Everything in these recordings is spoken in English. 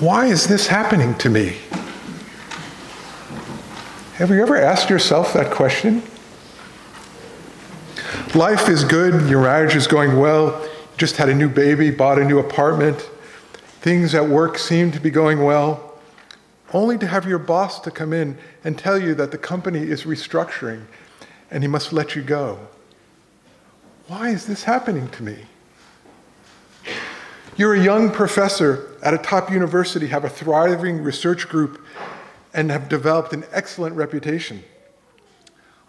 Why is this happening to me? Have you ever asked yourself that question? Life is good, your marriage is going well, you just had a new baby, bought a new apartment, things at work seem to be going well, only to have your boss to come in and tell you that the company is restructuring and he must let you go. Why is this happening to me? You're a young professor at a top university, have a thriving research group, and have developed an excellent reputation.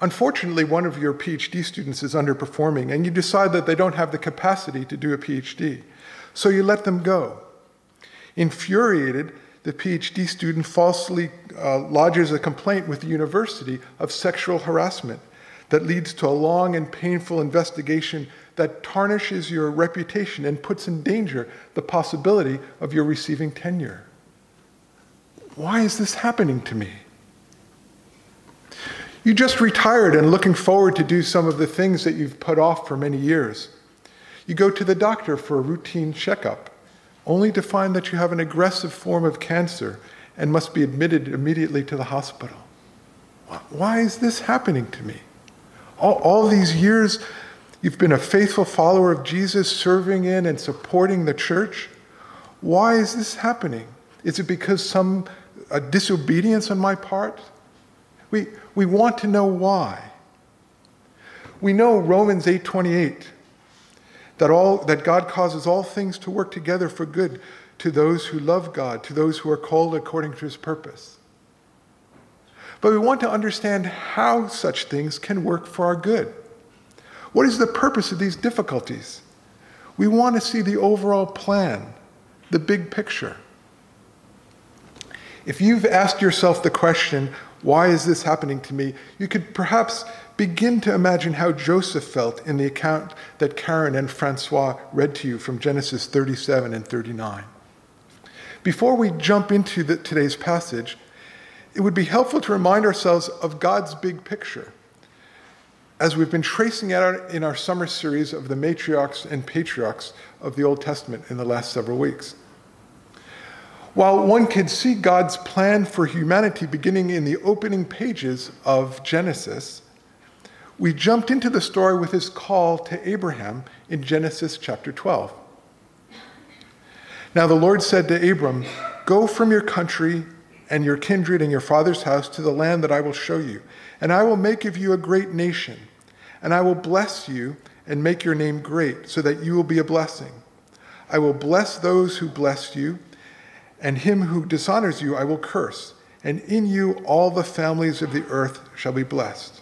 Unfortunately, one of your PhD students is underperforming, and you decide that they don't have the capacity to do a PhD. So you let them go. Infuriated, the PhD student falsely uh, lodges a complaint with the university of sexual harassment that leads to a long and painful investigation that tarnishes your reputation and puts in danger the possibility of your receiving tenure. Why is this happening to me? You just retired and looking forward to do some of the things that you've put off for many years. You go to the doctor for a routine checkup, only to find that you have an aggressive form of cancer and must be admitted immediately to the hospital. Why is this happening to me? All, all these years, you've been a faithful follower of Jesus, serving in and supporting the church. Why is this happening? Is it because some a disobedience on my part? We, we want to know why. We know Romans 8:28 that all that God causes all things to work together for good to those who love God, to those who are called according to his purpose. But we want to understand how such things can work for our good. What is the purpose of these difficulties? We want to see the overall plan, the big picture. If you've asked yourself the question, why is this happening to me? You could perhaps begin to imagine how Joseph felt in the account that Karen and Francois read to you from Genesis 37 and 39. Before we jump into the, today's passage, it would be helpful to remind ourselves of God's big picture. As we've been tracing out in our summer series of the matriarchs and patriarchs of the Old Testament in the last several weeks. While one can see God's plan for humanity beginning in the opening pages of Genesis, we jumped into the story with his call to Abraham in Genesis chapter 12. Now the Lord said to Abram, Go from your country and your kindred and your father's house to the land that I will show you, and I will make of you a great nation, and I will bless you and make your name great, so that you will be a blessing. I will bless those who bless you and him who dishonors you I will curse, and in you all the families of the earth shall be blessed.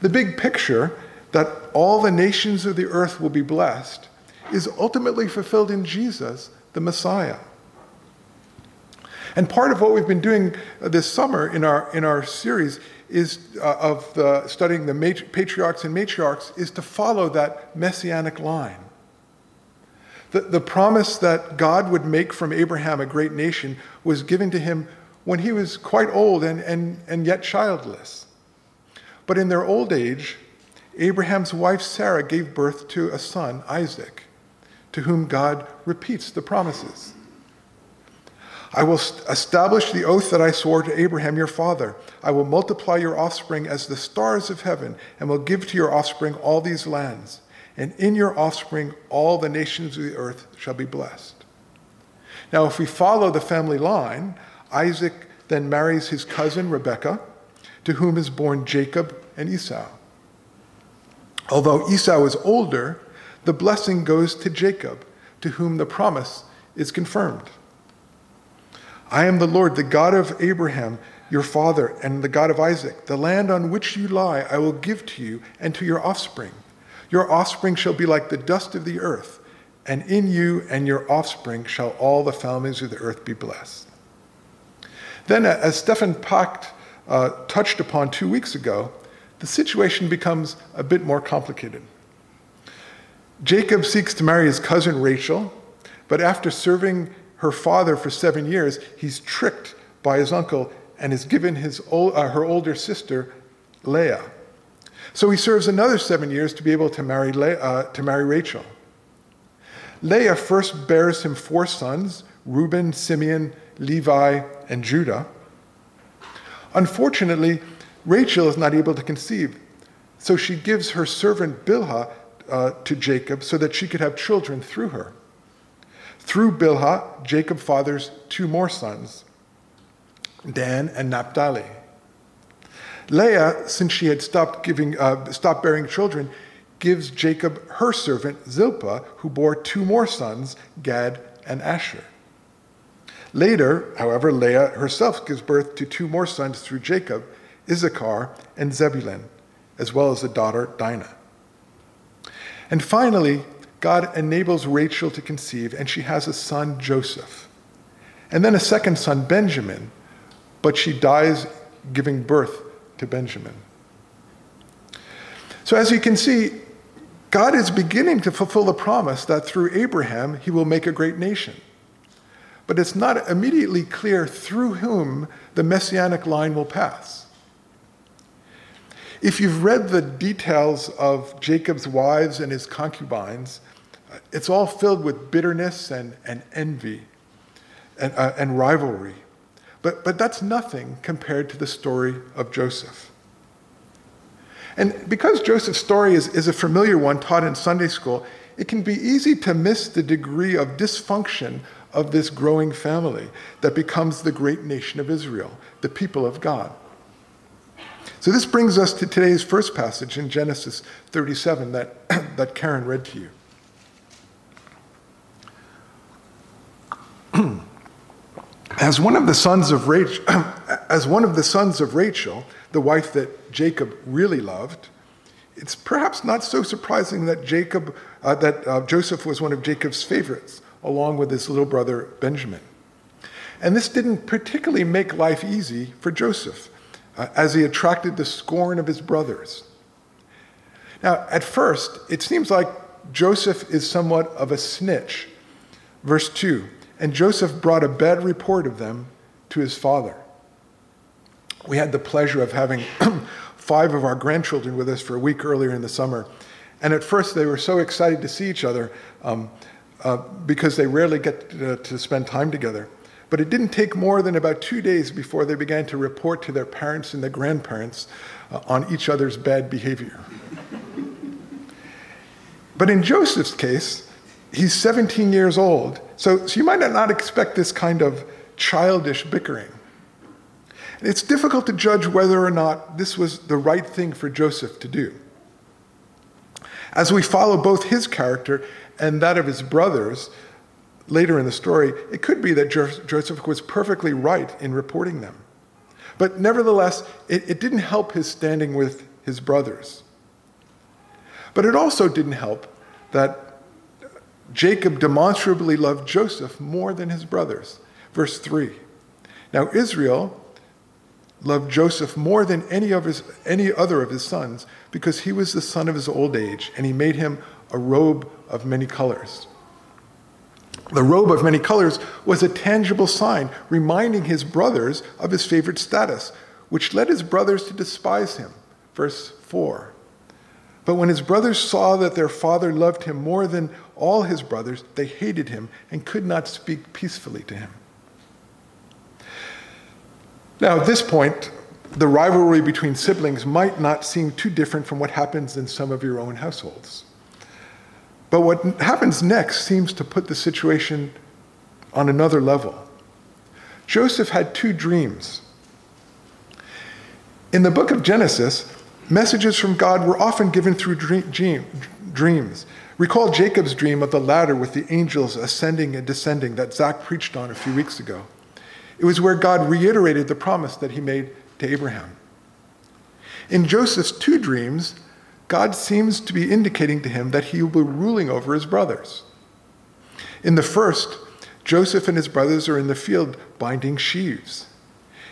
The big picture that all the nations of the earth will be blessed is ultimately fulfilled in Jesus, the Messiah. And part of what we've been doing this summer in our, in our series is uh, of the, studying the patriarchs and matriarchs is to follow that messianic line. The, the promise that God would make from Abraham a great nation was given to him when he was quite old and, and, and yet childless. But in their old age, Abraham's wife Sarah gave birth to a son, Isaac, to whom God repeats the promises. I will establish the oath that I swore to Abraham your father. I will multiply your offspring as the stars of heaven, and will give to your offspring all these lands and in your offspring all the nations of the earth shall be blessed. Now, if we follow the family line, Isaac then marries his cousin Rebekah, to whom is born Jacob and Esau. Although Esau is older, the blessing goes to Jacob, to whom the promise is confirmed. I am the Lord, the God of Abraham, your father, and the God of Isaac. The land on which you lie I will give to you and to your offspring. Your offspring shall be like the dust of the earth, and in you and your offspring shall all the families of the earth be blessed. Then, as Stefan Pacht uh, touched upon two weeks ago, the situation becomes a bit more complicated. Jacob seeks to marry his cousin Rachel, but after serving her father for seven years, he's tricked by his uncle and is given his, uh, her older sister, Leah. So he serves another seven years to be able to marry, Le- uh, to marry Rachel. Leah first bears him four sons Reuben, Simeon, Levi, and Judah. Unfortunately, Rachel is not able to conceive, so she gives her servant Bilhah uh, to Jacob so that she could have children through her. Through Bilhah, Jacob fathers two more sons, Dan and Naphtali. Leah, since she had stopped giving, uh, stopped bearing children, gives Jacob her servant Zilpah, who bore two more sons, Gad and Asher. Later, however, Leah herself gives birth to two more sons through Jacob, Issachar and Zebulun, as well as a daughter, Dinah. And finally, God enables Rachel to conceive, and she has a son, Joseph. And then a second son, Benjamin, but she dies giving birth to Benjamin. So, as you can see, God is beginning to fulfill the promise that through Abraham he will make a great nation. But it's not immediately clear through whom the messianic line will pass. If you've read the details of Jacob's wives and his concubines, it's all filled with bitterness and, and envy and, uh, and rivalry. But, but that's nothing compared to the story of Joseph. And because Joseph's story is, is a familiar one taught in Sunday school, it can be easy to miss the degree of dysfunction of this growing family that becomes the great nation of Israel, the people of God. So this brings us to today's first passage in Genesis 37 that, that Karen read to you. as one of the sons of Rachel, as one of the sons of Rachel, the wife that Jacob really loved, it's perhaps not so surprising that Jacob, uh, that uh, Joseph was one of Jacob's favorites, along with his little brother Benjamin. And this didn't particularly make life easy for Joseph uh, as he attracted the scorn of his brothers. Now, at first, it seems like Joseph is somewhat of a snitch. Verse 2 And Joseph brought a bad report of them to his father. We had the pleasure of having five of our grandchildren with us for a week earlier in the summer. And at first, they were so excited to see each other um, uh, because they rarely get to, to spend time together. But it didn't take more than about two days before they began to report to their parents and their grandparents uh, on each other's bad behavior. but in Joseph's case, he's 17 years old, so, so you might not expect this kind of childish bickering. It's difficult to judge whether or not this was the right thing for Joseph to do. As we follow both his character and that of his brothers, later in the story, it could be that Joseph was perfectly right in reporting them. But nevertheless, it, it didn't help his standing with his brothers. But it also didn't help that Jacob demonstrably loved Joseph more than his brothers. Verse 3. Now Israel loved Joseph more than any, of his, any other of his sons because he was the son of his old age, and he made him a robe of many colors. The robe of many colors was a tangible sign reminding his brothers of his favorite status, which led his brothers to despise him. Verse 4. But when his brothers saw that their father loved him more than all his brothers, they hated him and could not speak peacefully to him. Now, at this point, the rivalry between siblings might not seem too different from what happens in some of your own households. But what happens next seems to put the situation on another level. Joseph had two dreams. In the book of Genesis, messages from God were often given through dream, dreams. Recall Jacob's dream of the ladder with the angels ascending and descending that Zach preached on a few weeks ago. It was where God reiterated the promise that he made to Abraham. In Joseph's two dreams, God seems to be indicating to him that he will be ruling over his brothers. In the first, Joseph and his brothers are in the field binding sheaves.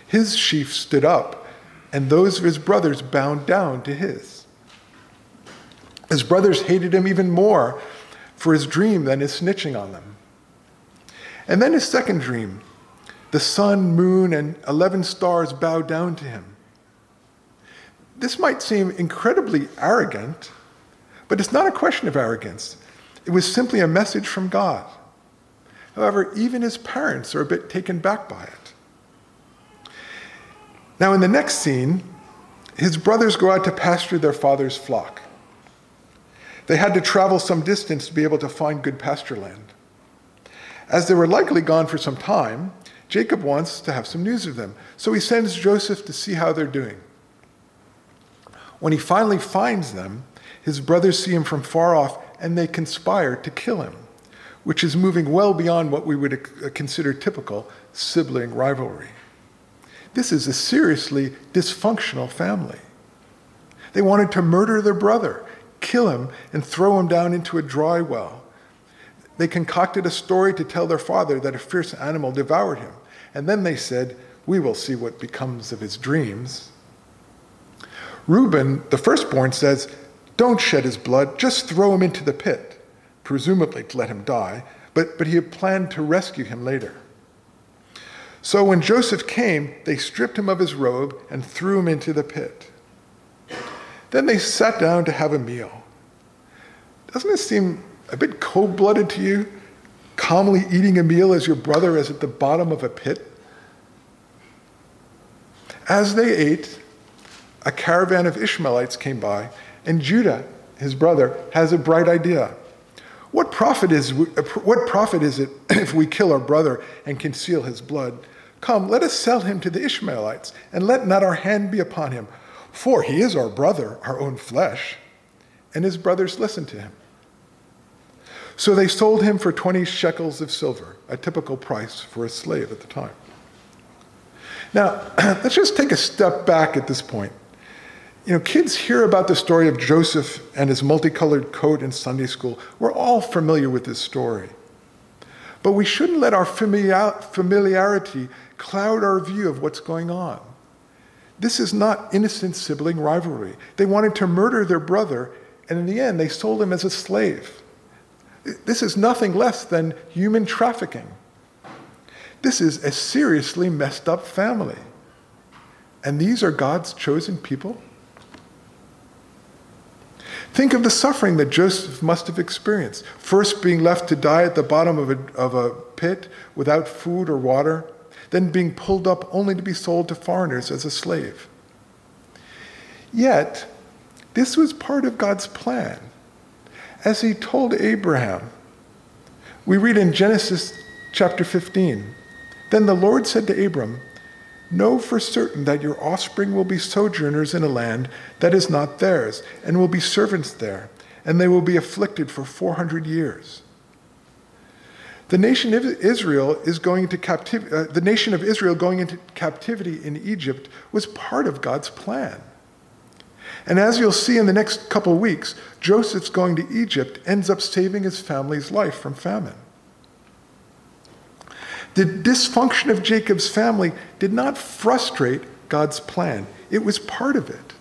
His sheaf stood up, and those of his brothers bowed down to his. His brothers hated him even more for his dream than his snitching on them. And then his second dream the sun, moon, and 11 stars bowed down to him. This might seem incredibly arrogant, but it's not a question of arrogance. It was simply a message from God. However, even his parents are a bit taken back by it. Now, in the next scene, his brothers go out to pasture their father's flock. They had to travel some distance to be able to find good pasture land. As they were likely gone for some time, Jacob wants to have some news of them, so he sends Joseph to see how they're doing. When he finally finds them, his brothers see him from far off and they conspire to kill him, which is moving well beyond what we would consider typical sibling rivalry. This is a seriously dysfunctional family. They wanted to murder their brother, kill him, and throw him down into a dry well. They concocted a story to tell their father that a fierce animal devoured him. And then they said, We will see what becomes of his dreams. Reuben, the firstborn, says, Don't shed his blood, just throw him into the pit, presumably to let him die, but, but he had planned to rescue him later. So when Joseph came, they stripped him of his robe and threw him into the pit. Then they sat down to have a meal. Doesn't it seem a bit cold blooded to you? Calmly eating a meal as your brother is at the bottom of a pit? As they ate, a caravan of Ishmaelites came by, and Judah, his brother, has a bright idea. What profit is, what profit is it if we kill our brother and conceal his blood? Come, let us sell him to the Ishmaelites, and let not our hand be upon him, for he is our brother, our own flesh. And his brothers listened to him. So they sold him for 20 shekels of silver, a typical price for a slave at the time. Now, let's just take a step back at this point. You know, kids hear about the story of Joseph and his multicolored coat in Sunday school. We're all familiar with this story. But we shouldn't let our familiarity cloud our view of what's going on. This is not innocent sibling rivalry. They wanted to murder their brother, and in the end, they sold him as a slave. This is nothing less than human trafficking. This is a seriously messed up family. And these are God's chosen people? Think of the suffering that Joseph must have experienced. First, being left to die at the bottom of a, of a pit without food or water, then being pulled up only to be sold to foreigners as a slave. Yet, this was part of God's plan as he told Abraham. We read in Genesis chapter 15 Then the Lord said to Abram, Know for certain that your offspring will be sojourners in a land that is not theirs, and will be servants there, and they will be afflicted for 400 years. The nation of Israel is going into captivity. Uh, the nation of Israel going into captivity in Egypt was part of God's plan. And as you'll see in the next couple weeks, Joseph's going to Egypt ends up saving his family's life from famine. The dysfunction of Jacob's family did not frustrate God's plan, it was part of it.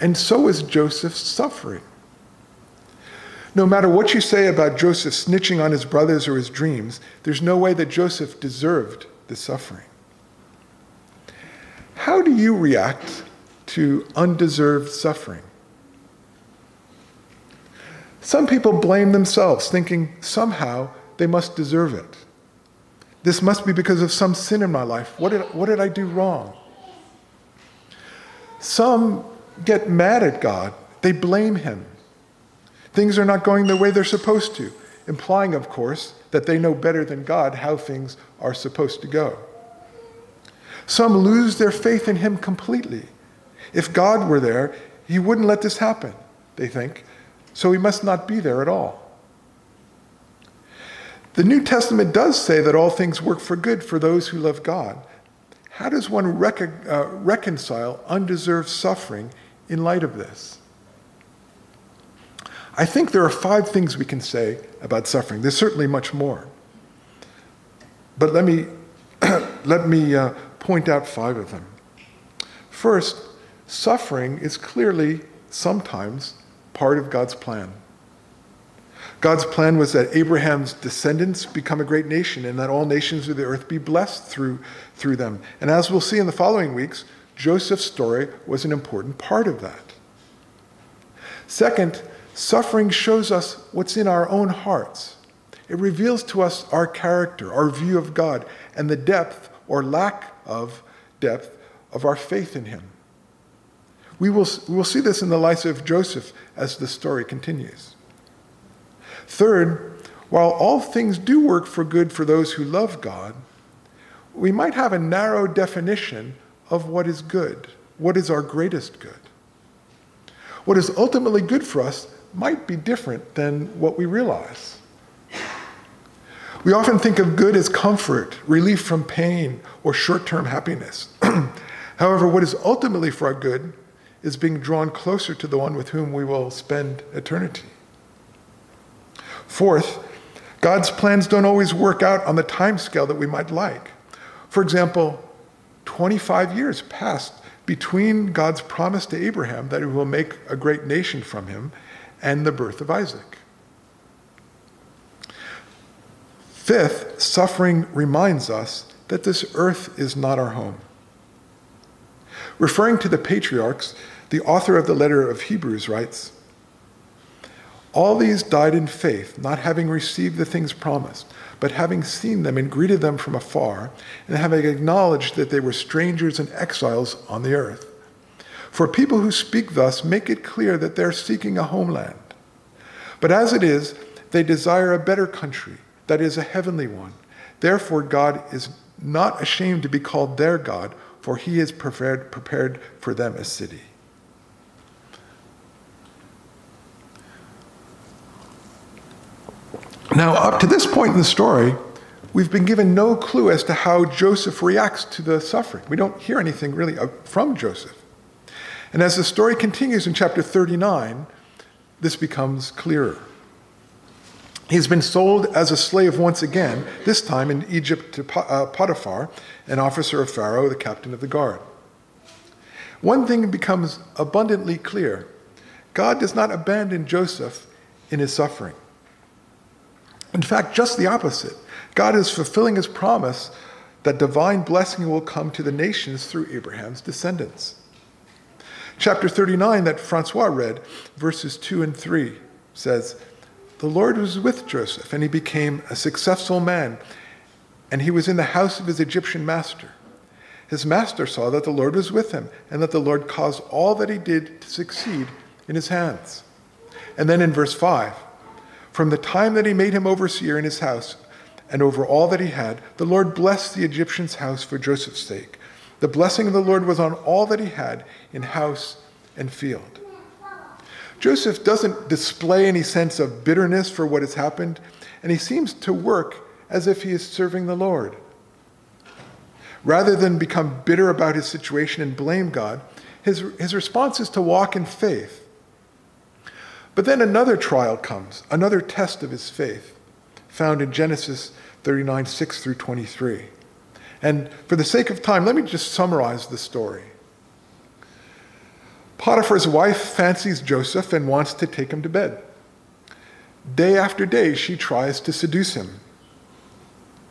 And so is Joseph's suffering. No matter what you say about Joseph snitching on his brothers or his dreams, there's no way that Joseph deserved the suffering. How do you react to undeserved suffering. Some people blame themselves, thinking somehow they must deserve it. This must be because of some sin in my life. What did, what did I do wrong? Some get mad at God, they blame Him. Things are not going the way they're supposed to, implying, of course, that they know better than God how things are supposed to go. Some lose their faith in Him completely if God were there, he wouldn't let this happen, they think. So he must not be there at all. The New Testament does say that all things work for good for those who love God. How does one uh, reconcile undeserved suffering in light of this? I think there are five things we can say about suffering. There's certainly much more. But let me, let me uh, point out five of them. First, Suffering is clearly sometimes part of God's plan. God's plan was that Abraham's descendants become a great nation and that all nations of the earth be blessed through, through them. And as we'll see in the following weeks, Joseph's story was an important part of that. Second, suffering shows us what's in our own hearts. It reveals to us our character, our view of God, and the depth or lack of depth of our faith in Him. We will, we will see this in the life of Joseph as the story continues. Third, while all things do work for good for those who love God, we might have a narrow definition of what is good, what is our greatest good. What is ultimately good for us might be different than what we realize. We often think of good as comfort, relief from pain, or short term happiness. However, what is ultimately for our good is being drawn closer to the one with whom we will spend eternity. Fourth, God's plans don't always work out on the time scale that we might like. For example, 25 years passed between God's promise to Abraham that he will make a great nation from him and the birth of Isaac. Fifth, suffering reminds us that this earth is not our home. Referring to the patriarchs, the author of the letter of Hebrews writes All these died in faith, not having received the things promised, but having seen them and greeted them from afar, and having acknowledged that they were strangers and exiles on the earth. For people who speak thus make it clear that they're seeking a homeland. But as it is, they desire a better country, that is, a heavenly one. Therefore, God is not ashamed to be called their God, for he has prepared, prepared for them a city. Now, up to this point in the story, we've been given no clue as to how Joseph reacts to the suffering. We don't hear anything really from Joseph. And as the story continues in chapter 39, this becomes clearer. He's been sold as a slave once again, this time in Egypt to uh, Potiphar, an officer of Pharaoh, the captain of the guard. One thing becomes abundantly clear God does not abandon Joseph in his suffering. In fact, just the opposite. God is fulfilling his promise that divine blessing will come to the nations through Abraham's descendants. Chapter 39, that Francois read, verses 2 and 3, says, The Lord was with Joseph, and he became a successful man, and he was in the house of his Egyptian master. His master saw that the Lord was with him, and that the Lord caused all that he did to succeed in his hands. And then in verse 5, from the time that he made him overseer in his house and over all that he had, the Lord blessed the Egyptian's house for Joseph's sake. The blessing of the Lord was on all that he had in house and field. Joseph doesn't display any sense of bitterness for what has happened, and he seems to work as if he is serving the Lord. Rather than become bitter about his situation and blame God, his, his response is to walk in faith but then another trial comes, another test of his faith, found in Genesis 39 6 through 23. And for the sake of time, let me just summarize the story. Potiphar's wife fancies Joseph and wants to take him to bed. Day after day, she tries to seduce him.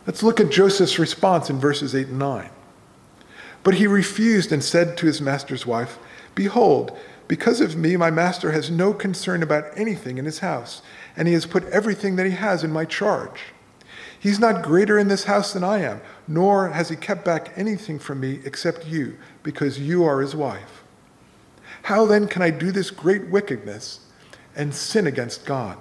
Let's look at Joseph's response in verses 8 and 9. But he refused and said to his master's wife, Behold, because of me, my master has no concern about anything in his house, and he has put everything that he has in my charge. He's not greater in this house than I am, nor has he kept back anything from me except you, because you are his wife. How then can I do this great wickedness and sin against God?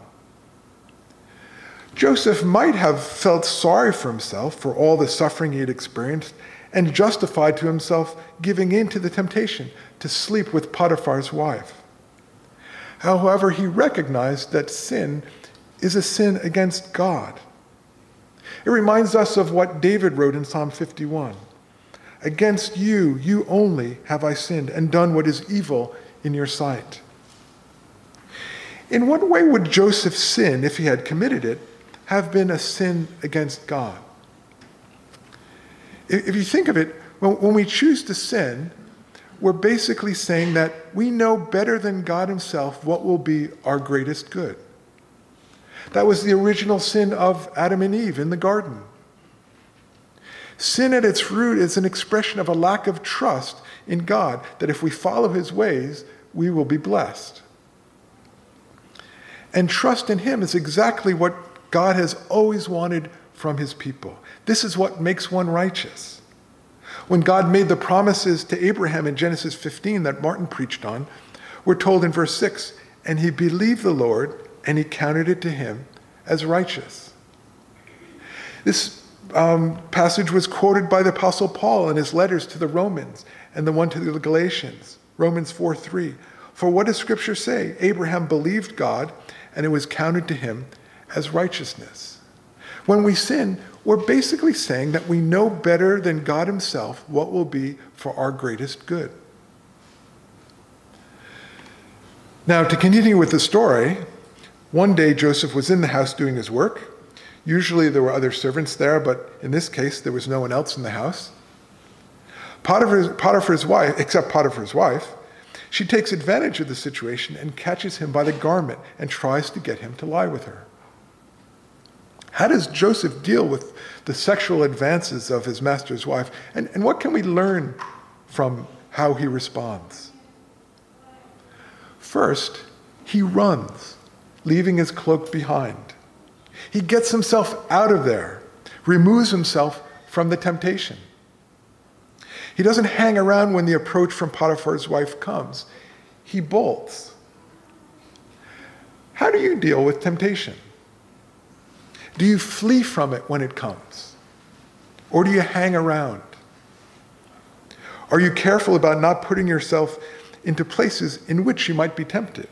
Joseph might have felt sorry for himself for all the suffering he had experienced and justified to himself giving in to the temptation to sleep with Potiphar's wife. However, he recognized that sin is a sin against God. It reminds us of what David wrote in Psalm 51 Against you, you only, have I sinned and done what is evil in your sight. In what way would Joseph's sin, if he had committed it, have been a sin against God? If you think of it, when we choose to sin, we're basically saying that we know better than God Himself what will be our greatest good. That was the original sin of Adam and Eve in the garden. Sin at its root is an expression of a lack of trust in God, that if we follow His ways, we will be blessed. And trust in Him is exactly what God has always wanted from his people. This is what makes one righteous. When God made the promises to Abraham in Genesis 15 that Martin preached on, we're told in verse 6 and he believed the Lord, and he counted it to him as righteous. This um, passage was quoted by the Apostle Paul in his letters to the Romans and the one to the Galatians, Romans 4 3. For what does Scripture say? Abraham believed God, and it was counted to him as righteousness. When we sin, we're basically saying that we know better than God Himself what will be for our greatest good. Now, to continue with the story, one day Joseph was in the house doing his work. Usually there were other servants there, but in this case there was no one else in the house. Potiphar's, Potiphar's wife, except Potiphar's wife, she takes advantage of the situation and catches him by the garment and tries to get him to lie with her. How does Joseph deal with the sexual advances of his master's wife? And, and what can we learn from how he responds? First, he runs, leaving his cloak behind. He gets himself out of there, removes himself from the temptation. He doesn't hang around when the approach from Potiphar's wife comes. He bolts. How do you deal with temptation? Do you flee from it when it comes? Or do you hang around? Are you careful about not putting yourself into places in which you might be tempted.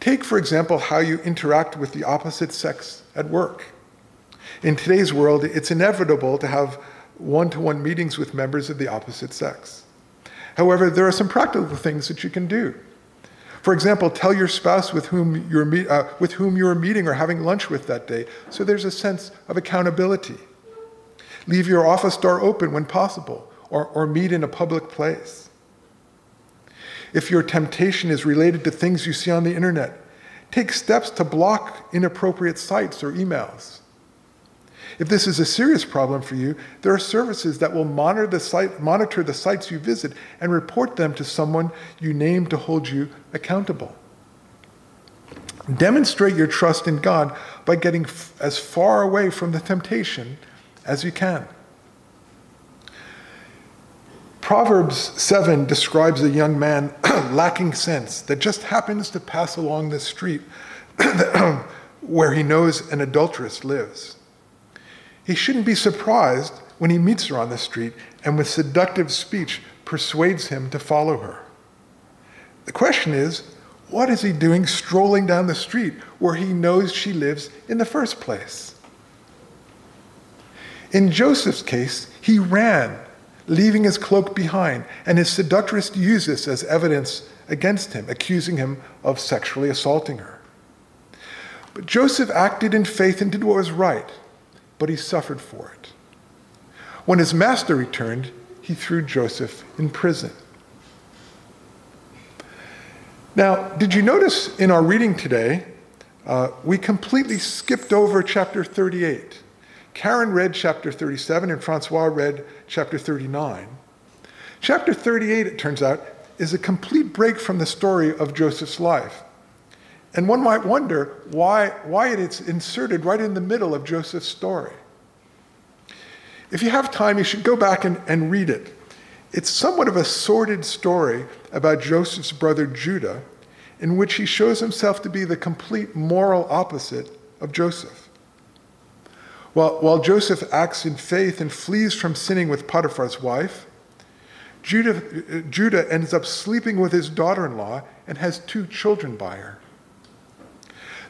Take, for example, how you interact with the opposite sex at work. In today's world, it's inevitable to have one to one meetings with members of the opposite sex. However, there are some practical things that you can do. For example, tell your spouse with whom, you're meet, uh, with whom you're meeting or having lunch with that day, so there's a sense of accountability. Leave your office door open when possible, or, or meet in a public place. If your temptation is related to things you see on the internet, take steps to block inappropriate sites or emails. If this is a serious problem for you, there are services that will monitor the, site, monitor the sites you visit and report them to someone you name to hold you accountable. Demonstrate your trust in God by getting f- as far away from the temptation as you can. Proverbs 7 describes a young man lacking sense that just happens to pass along the street where he knows an adulteress lives. He shouldn't be surprised when he meets her on the street and with seductive speech persuades him to follow her. The question is, what is he doing strolling down the street where he knows she lives in the first place? In Joseph's case, he ran leaving his cloak behind, and his seductress used this as evidence against him, accusing him of sexually assaulting her. But Joseph acted in faith and did what was right, but he suffered for it. When his master returned, he threw Joseph in prison. Now, did you notice in our reading today, uh, we completely skipped over chapter 38? Karen read chapter 37 and Francois read chapter 39. Chapter 38, it turns out, is a complete break from the story of Joseph's life. And one might wonder why, why it's inserted right in the middle of Joseph's story. If you have time, you should go back and, and read it. It's somewhat of a sordid story about Joseph's brother Judah, in which he shows himself to be the complete moral opposite of Joseph. While, while Joseph acts in faith and flees from sinning with Potiphar's wife, Judah, Judah ends up sleeping with his daughter in law and has two children by her.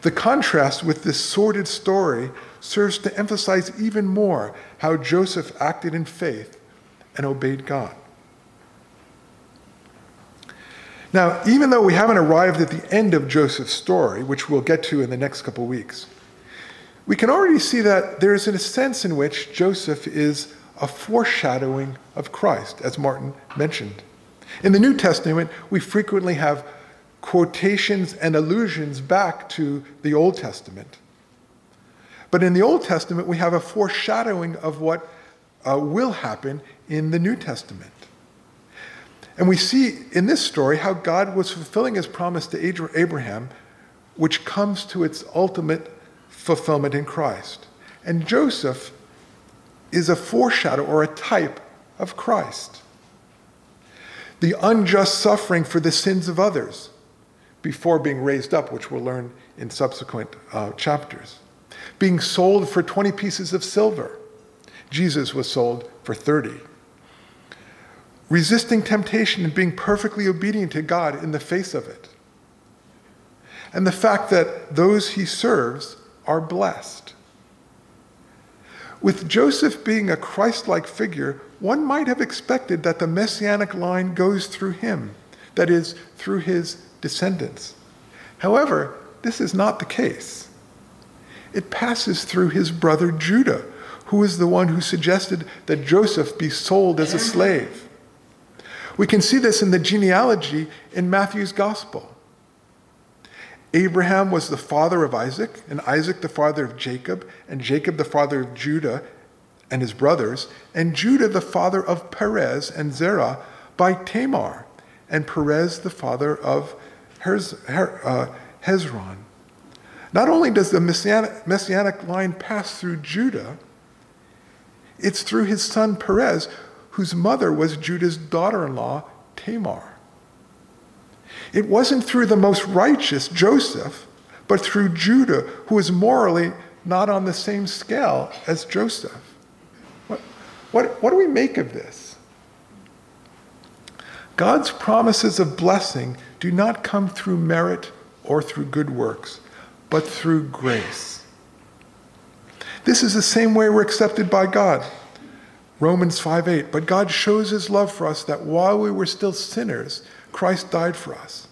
The contrast with this sordid story serves to emphasize even more how Joseph acted in faith and obeyed God. Now, even though we haven't arrived at the end of Joseph's story, which we'll get to in the next couple weeks, we can already see that there is in a sense in which Joseph is a foreshadowing of Christ, as Martin mentioned. In the New Testament, we frequently have quotations and allusions back to the Old Testament. But in the Old Testament, we have a foreshadowing of what uh, will happen in the New Testament. And we see in this story how God was fulfilling his promise to Abraham, which comes to its ultimate fulfillment in Christ. And Joseph is a foreshadow or a type of Christ. The unjust suffering for the sins of others before being raised up, which we'll learn in subsequent uh, chapters. Being sold for 20 pieces of silver. Jesus was sold for 30. Resisting temptation and being perfectly obedient to God in the face of it. And the fact that those he serves are blessed. With Joseph being a Christ like figure, one might have expected that the messianic line goes through him, that is, through his descendants. However, this is not the case. It passes through his brother Judah, who is the one who suggested that Joseph be sold as a slave. We can see this in the genealogy in Matthew's gospel. Abraham was the father of Isaac, and Isaac the father of Jacob, and Jacob the father of Judah and his brothers, and Judah the father of Perez and Zerah by Tamar, and Perez the father of Uh, Hezron. Not only does the messianic, messianic line pass through Judah, it's through his son Perez, whose mother was Judah's daughter in law, Tamar. It wasn't through the most righteous, Joseph, but through Judah, who was morally not on the same scale as Joseph. What, what, what do we make of this? God's promises of blessing do not come through merit or through good works, but through grace. This is the same way we're accepted by God. Romans 5:8, But God shows his love for us that while we were still sinners, Christ died for us.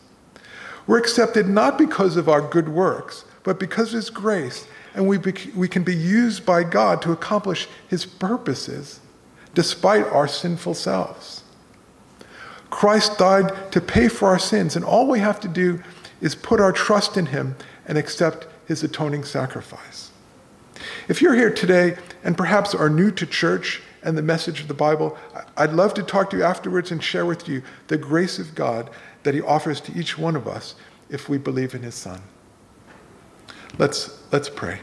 We're accepted not because of our good works, but because of his grace, and we, we can be used by God to accomplish his purposes despite our sinful selves. Christ died to pay for our sins, and all we have to do is put our trust in him and accept his atoning sacrifice. If you're here today and perhaps are new to church and the message of the Bible, I'd love to talk to you afterwards and share with you the grace of God that He offers to each one of us if we believe in His Son. Let's, let's pray.